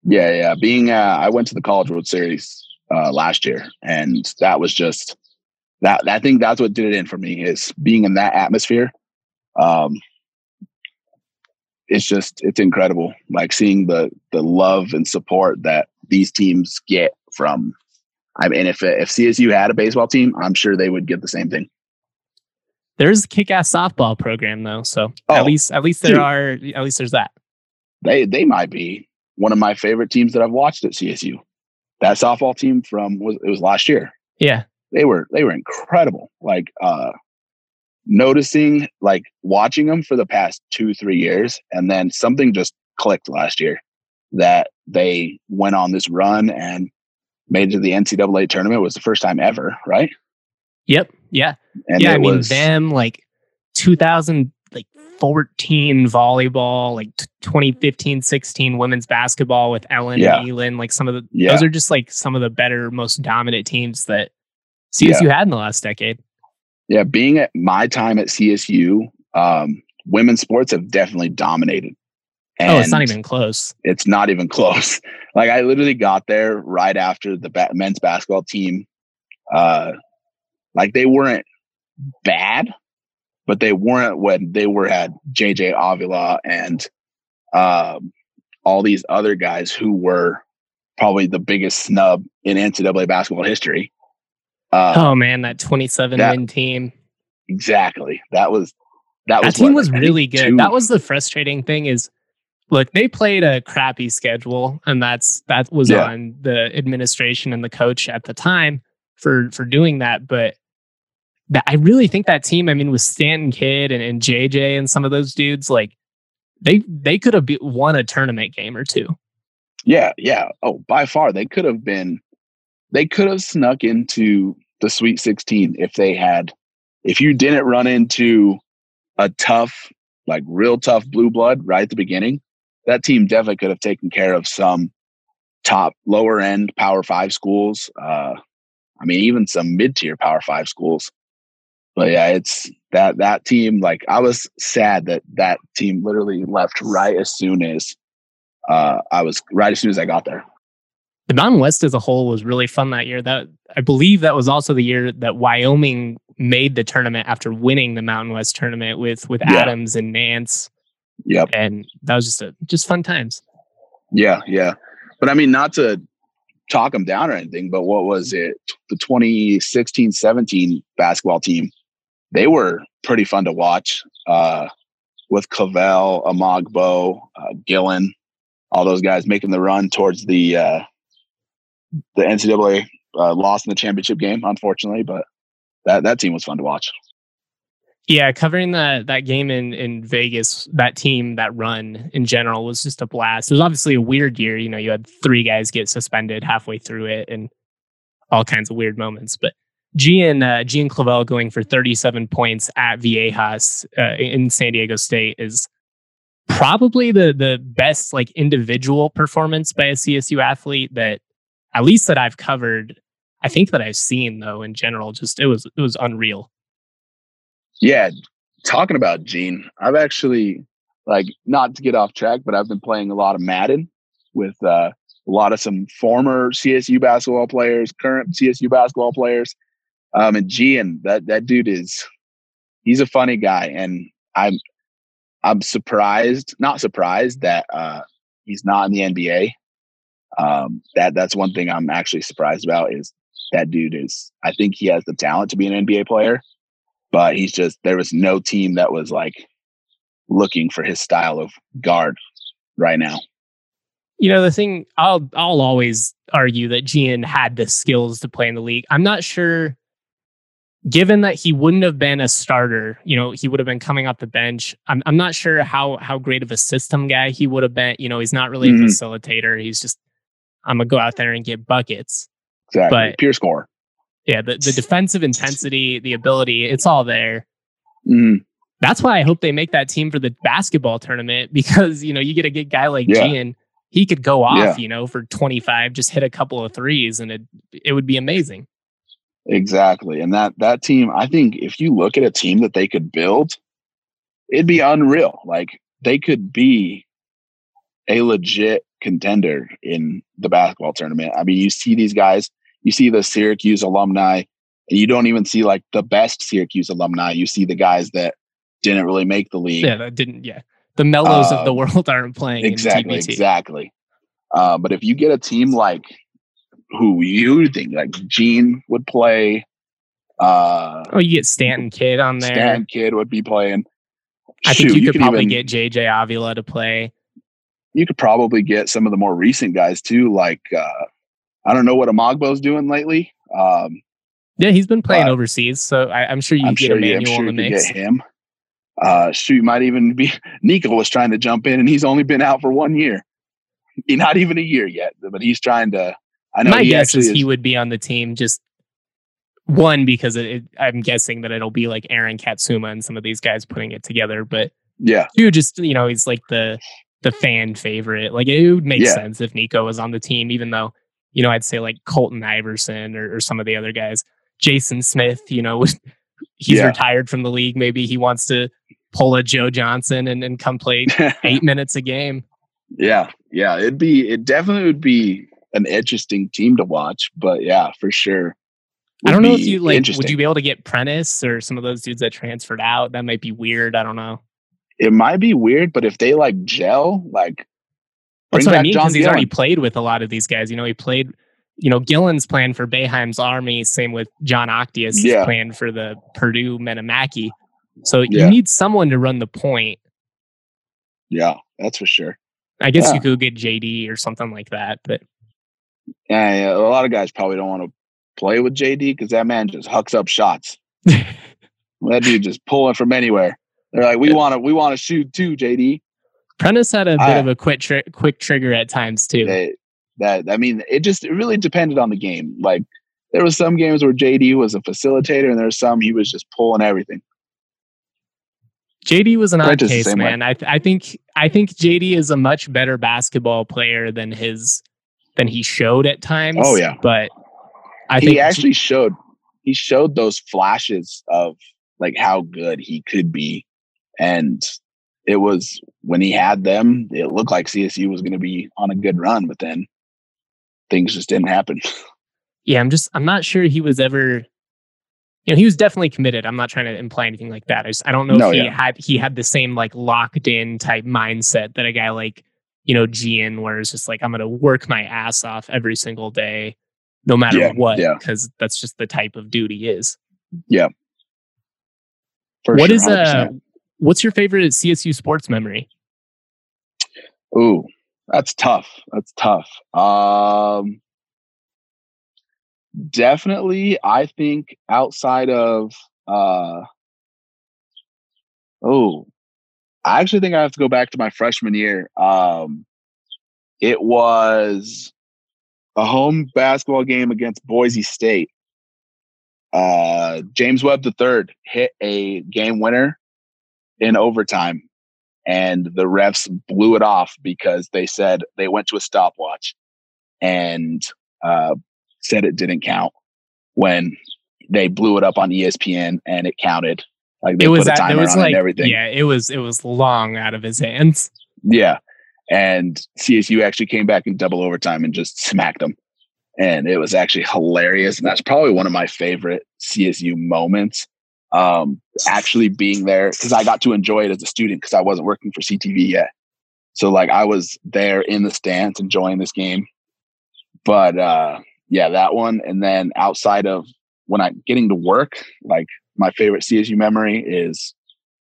Yeah, yeah. Being uh, I went to the College World Series uh, last year and that was just that I think that's what did it in for me is being in that atmosphere. Um, it's just it's incredible like seeing the the love and support that these teams get from i mean if if csu had a baseball team i'm sure they would get the same thing there's a kick-ass softball program though so oh, at least at least there dude. are at least there's that they they might be one of my favorite teams that I've watched at CSU. That softball team from was it was last year. Yeah. They were they were incredible. Like uh noticing like watching them for the past 2 3 years and then something just clicked last year that they went on this run and made it to the NCAA tournament it was the first time ever, right? Yep. Yeah. And yeah, I mean was them like 2000 like 14 volleyball, like 2015 16 women's basketball with Ellen Yeah. and Elin, like some of the Yeah. those are just like some of the better most dominant teams that CSU had in the last decade. Yeah, being at my time at CSU, um women's sports have definitely dominated. oh, it's not even close. it's not even close. Like I literally got there right after the ba- men's basketball team. Uh, like they weren't bad, but they weren't when they were had JJ Avila and um, all these other guys who were probably the biggest snub in NCAA basketball history. Uh, oh man, that 27 that- win team. Exactly. That was that That was team what, was really good. two- That was the frustrating thing is look, they played a crappy schedule and that's that was Yeah. on the administration and the coach at the time for for doing that, but that I really think that team, I mean, with Stanton Kidd and, and JJ and some of those dudes, like they they could have be, won a tournament game or two. Yeah, yeah. Oh, by far they could have been they could have snuck into the Sweet 16 if they had if you didn't run into a tough like real tough blue blood right at the beginning, that team definitely could have taken care of some top lower end power 5 schools. Uh I mean even some mid-tier power 5 schools. But yeah, it's that that team like I was sad that that team literally left right as soon as uh, I was right as soon as I got there. The Mountain West as a whole was really fun that year. That I believe that was also the year that Wyoming made the tournament after winning the Mountain West tournament with with Yeah. Adams and Nance, Yep. and that was just a just fun times. Yeah, yeah. But I mean, not to talk them down or anything, but what was it? The 2016 17 basketball team, they were pretty fun to watch uh, with Clavell, Omogbo, uh, Gillen, all those guys making the run towards the uh, the NCAA uh, lost in the championship game, unfortunately, but that, that team was fun to watch. Yeah, covering that that game in in Vegas, that team, that run in general was just a blast. It was obviously a weird year. You know, you had three guys get suspended halfway through it, and all kinds of weird moments. But Gian uh, Gian Clavell going for 37 points at Viejas uh, in San Diego State is probably the the best like individual performance by a CSU athlete that at least that I've covered. I think that I've seen though in general. Just it was it was unreal. Yeah, talking about Gene, I've actually like not to get off track, but I've been playing a lot of Madden with uh, a lot of some former CSU basketball players, current CSU basketball players. Um, and Gene, that that dude is he's a funny guy, and I'm I'm surprised, not surprised that uh, he's not in the NBA. Um, that that's one thing I'm actually surprised about is that dude is. I think he has the talent to be an NBA player but he's just there was no team that was like looking for his style of guard right now. You know, the thing I'll I'll always argue that Gian had the skills to play in the league. I'm not sure given that he wouldn't have been a starter, you know, he would have been coming off the bench. I'm I'm not sure how how great of a system guy he would have been. You know, he's not really Mhm. a facilitator. He's just I'm gonna go out there and get buckets. Exactly. But- Pure score. Yeah, the, the defensive intensity, the ability, it's all there. Mhm. That's why I hope they make that team for the basketball tournament because, you know, you get a good guy like Yeah. Gian, he could go off, Yeah. you know, for 25, just hit a couple of threes and it it would be amazing. Exactly. And that that team, I think if you look at a team that they could build, it'd be unreal. Like they could be a legit contender in the basketball tournament. I mean, you see these guys, you see the Syracuse alumni, and you don't even see like the best Syracuse alumni. You see the guys that didn't really make the league. Yeah, that didn't yeah. The mellows of the Um, world aren't playing exactly, in TBT. exactly. Uh, but if you get a team like who you think like Gene would play, uh, Oh, you get Stanton Kidd on there. Stan Kidd would be playing. I think Shoot, you could probably even- get JJ Avila to play. You could probably get some of the more recent guys too. Like uh, I don't know what Omogbo's doing lately. Um, yeah, he's been playing overseas, so I, am sure you I'm get sure, Emmanuel yeah, sure in the you mix. Get him. Uh, shoot, might even be Nico was trying to jump in, and he's only been out for one year. Not even a year yet, but he's trying to. I know My he guess is actually he would be on the team just one because it, it, I'm guessing that it'll be like Aaron Katsuma and some of these guys putting it together, but Yeah, two just you know he's like the the fan favorite. Like it would make Yeah. sense if Nico was on the team, even though you know I'd say like Colton Iverson or, or some of the other guys. Jason Smith, you know, he's Yeah. retired from the league. Maybe he wants to pull a Joe Johnson and, and come play eight minutes a game. yeah, yeah. It'd be it definitely would be an interesting team to watch. But yeah, for sure. I don't know if you like. Would you be able to get Prentiss or some of those dudes that transferred out? That might be weird. I don't know. It might be weird, but if they like gel, like That's what I mean because he's already played with a lot of these guys. You know, he played. You know, Gillen's plan for Boeheim's army. Same with Jon Octeus' Yeah. plan for the Purdue Men of Mackey. So Yeah. you need someone to run the point. Yeah, that's for sure. I guess Yeah. you could get JD or something like that, but Yeah, yeah, a lot of guys probably don't want to play with JD because that man just hucks up shots. that dude just pulling from anywhere. They're like, we want to, we want to shoot too, JD. Prentiss had a bit I- of a quick tri- quick trigger at times too. They, that I mean, it just it really depended on the game. Like there was some games where JD was a facilitator, and there were some he was just pulling everything. JD was an odd Prentiss case, same way. man. I th- I think I think JD is a much better basketball player than his than he showed at times. Oh, yeah. but I he think actually showed he showed those flashes of like how good he could be, and it was when he had them, it looked like CSU was going to be on a good run, but then things just didn't happen. yeah, I'm just I'm not sure he was ever. You know, he was definitely committed. I'm not trying to imply anything like that. I just I don't know No, if he yeah. had he had the same like locked in type mindset that a guy like you know Gian, where it's just like I'm going to work my ass off every single day, no matter Yeah, what, yeah. because that's just the type of dude he is. For What sure, is uh 100%. What's your favorite CSU sports memory? Ooh, that's tough. That's tough. Um, definitely, I think outside of uh, oh, I actually think I have to go back to my freshman year. Um, it was a home basketball game against Boise State. Uh, James Webb III hit a game winner in overtime and the refs blew it off because they said they went to a stopwatch and uh, said it didn't count when they blew it up on ESPN and it counted. Like they it was put a timer was on like and everything. yeah, it was it was long out of his hands. Yeah. And CSU actually came back in double overtime and just smacked them. And it was actually hilarious. And that's probably one of my favorite CSU moments. Um, actually being there because I got to enjoy it as a student because I wasn't working for CTV yet. So like I was there in the stands enjoying this game. But uh yeah, that one. And then outside of when I'm getting to work, like my favorite CSU memory is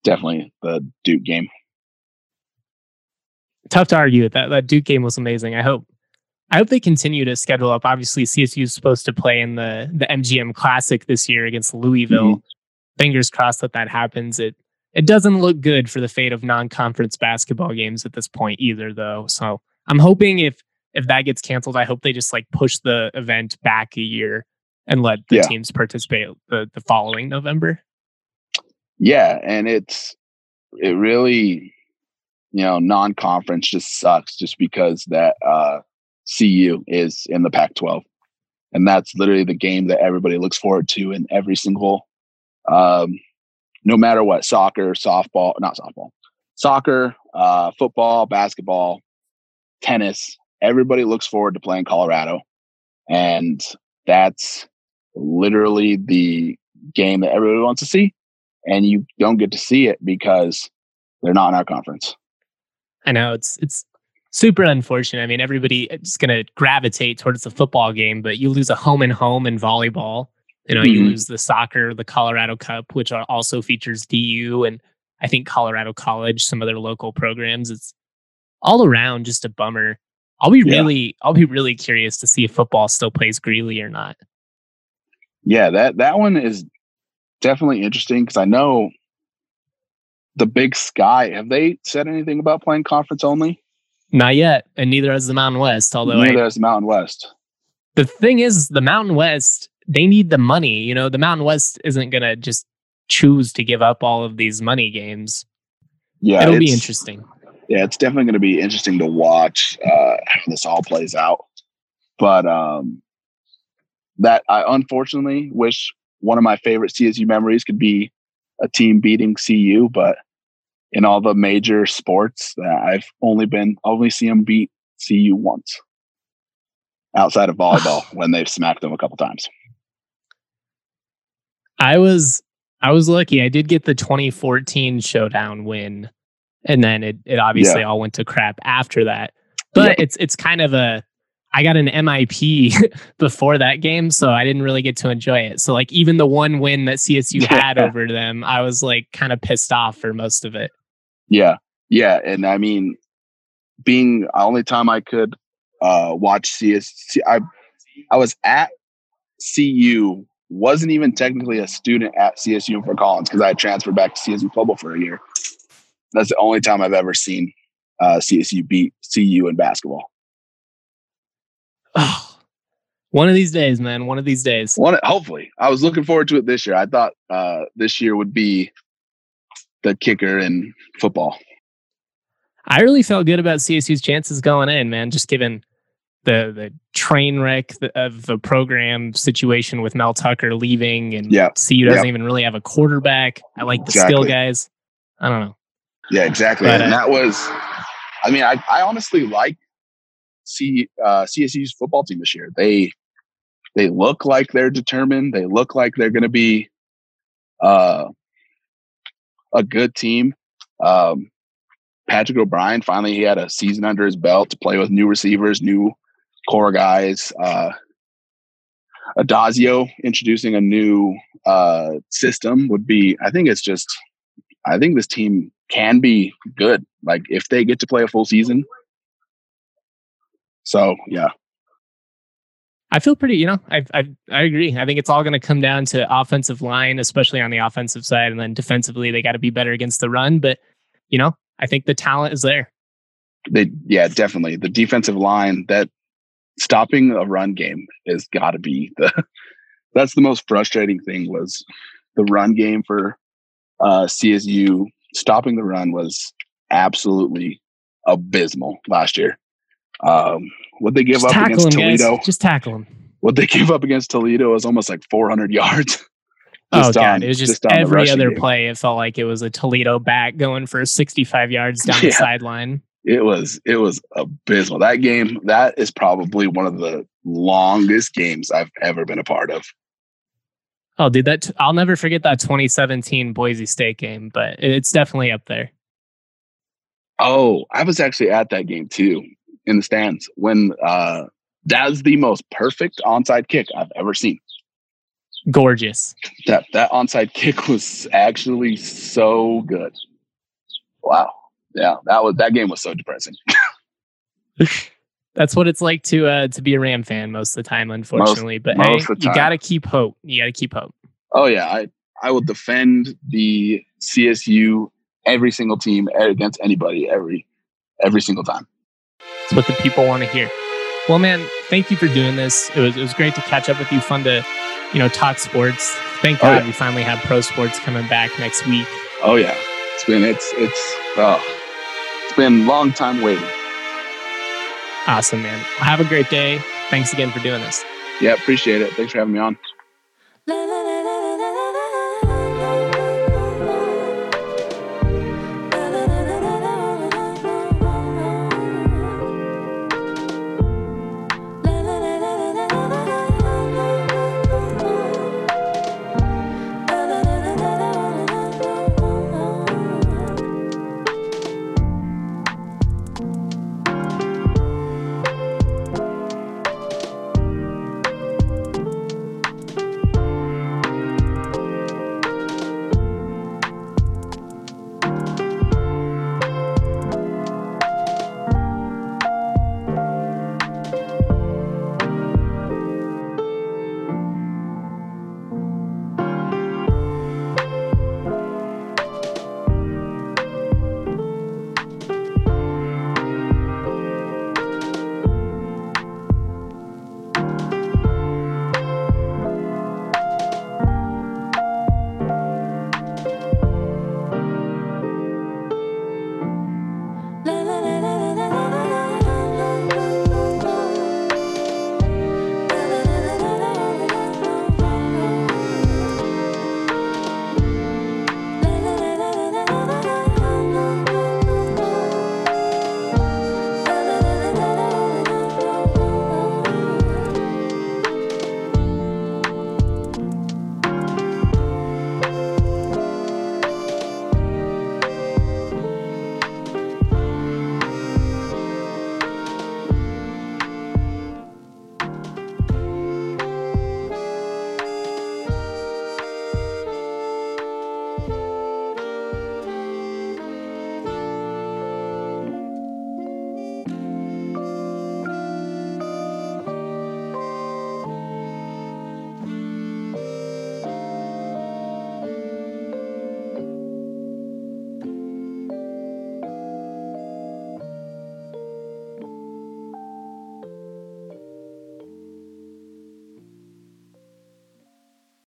definitely the Duke game. Tough to argue with that. That Duke game was amazing. I hope I hope they continue to schedule up. Obviously, CSU is supposed to play in the the MGM Classic this year against Louisville. Fingers crossed that that happens. It it doesn't look good for the fate of non-conference basketball games at this point either, though. So I'm hoping if if that gets canceled, I hope they just like push the event back a year and let the Yeah. teams participate the the following November. Yeah, and it's it really, you know, non-conference just sucks just because that uh CU is in the Pac-12. And that's literally the game that everybody looks forward to in every single um no matter what, soccer, softball, not softball. Soccer, uh football, basketball, tennis, everybody looks forward to playing Colorado. And that's literally the game that everybody wants to see and you don't get to see it because they're not in our conference. I know it's it's super unfortunate. I mean, everybody is going to gravitate towards the football game, but you lose a home and home in volleyball. You know, you Mhm. lose the soccer, the Colorado Cup, which are- also features DU and I think Colorado College, some of their local programs. It's all around just a bummer. I'll be Yeah. really I'll be really curious to see if football still plays Greeley or not. Yeah, that that one is definitely interesting because I know the Big Sky. Have they said anything about playing conference only? Not yet, and neither has the Mountain West. Although I, Neither has the Mountain West. the thing is, the Mountain West they need the money. You know, the Mountain West isn't gonna just choose to give up all of these money games. Yeah, It'll be interesting. Yeah, it's definitely going to be interesting to watch uh, how this all plays out. But um, that I unfortunately wish one of my favorite CSU memories could be a team beating CU, but in all the major sports, uh, I've only been only see them beat CU once, outside of volleyball when they've smacked them a couple times. I was I was lucky. I did get the 2014 showdown win, and then it it obviously all went to crap after that. But Yep. it's it's kind of a I got an MIP before that game, so I didn't really get to enjoy it. So like even the one win that CSU had over them, I was like kind of pissed off for most of it. Yeah, yeah, and I mean, being the only time I could uh, watch CS, I I was at CU, wasn't even technically a student at CSU Fort Collins because I had transferred back to CSU football for a year. That's the only time I've ever seen uh, CSU beat CU in basketball. Oh, one of these days, man. One of these days. One, hopefully, I was looking forward to it this year. I thought uh, this year would be the kicker in football. I really felt good about CSU's chances going in, man. Just given the the train wreck of the program situation with Mel Tucker leaving, and Yeah. CU doesn't Yeah. even really have a quarterback. I like the skill guys. I don't know. Yeah, exactly. But, and uh, that was, I mean, I, I honestly like C, uh, CSU's football team this year. They they look like they're determined. They look like they're going to be uh, a good team. Um, Patrick O'Brien finally he had a season under his belt to play with new receivers, new core guys. Uh, Addazio introducing a new uh, system would be. I think it's just. I think this team can be good. Like if they get to play a full season. So yeah, I feel pretty, you know, I I I agree. I think it's all going to come down to offensive line, especially on the offensive side, and then defensively they got to be better against the run. But you know, I think the talent is there. they yeah definitely the defensive line that stopping a run game has got to be the that's the most frustrating thing was the run game for uh CSU stopping the run was absolutely abysmal last year. Um what they give Just up against him, Toledo, guys. Just tackle him. what they gave up against Toledo was almost like 400 yards. Oh god, on- it was just, just every other game. play. It felt like it was a Toledo back going for 65 yards down the sideline. It was it was abysmal. That game that is probably one of the longest games I've ever been a part of. Oh, dude, that I'll never forget that 2017 Boise State game, but it's definitely up there. Oh, I was actually at that game too in the stands when uh that's the most perfect onside kick I've ever seen. Gorgeous. That that onside kick was actually so good. Wow. Yeah, that was that game was so depressing. That's what it's like to uh to be a Ram fan most of the time, unfortunately. but hey, most the you gotta keep hope. You gotta keep hope. Oh yeah, I I will defend the CSU every single team against anybody every every single time. It's what the people want to hear. Well, man, thank you for doing this. It was it was great to catch up with you. Fun to, you know, talk sports. Thank Oh, God yeah. we finally have pro sports coming back next week. Oh yeah, it's been it's it's oh, been long time waiting. Awesome, man. Have a great day. Thanks again for doing this. Yeah, appreciate it. Thanks for having me on.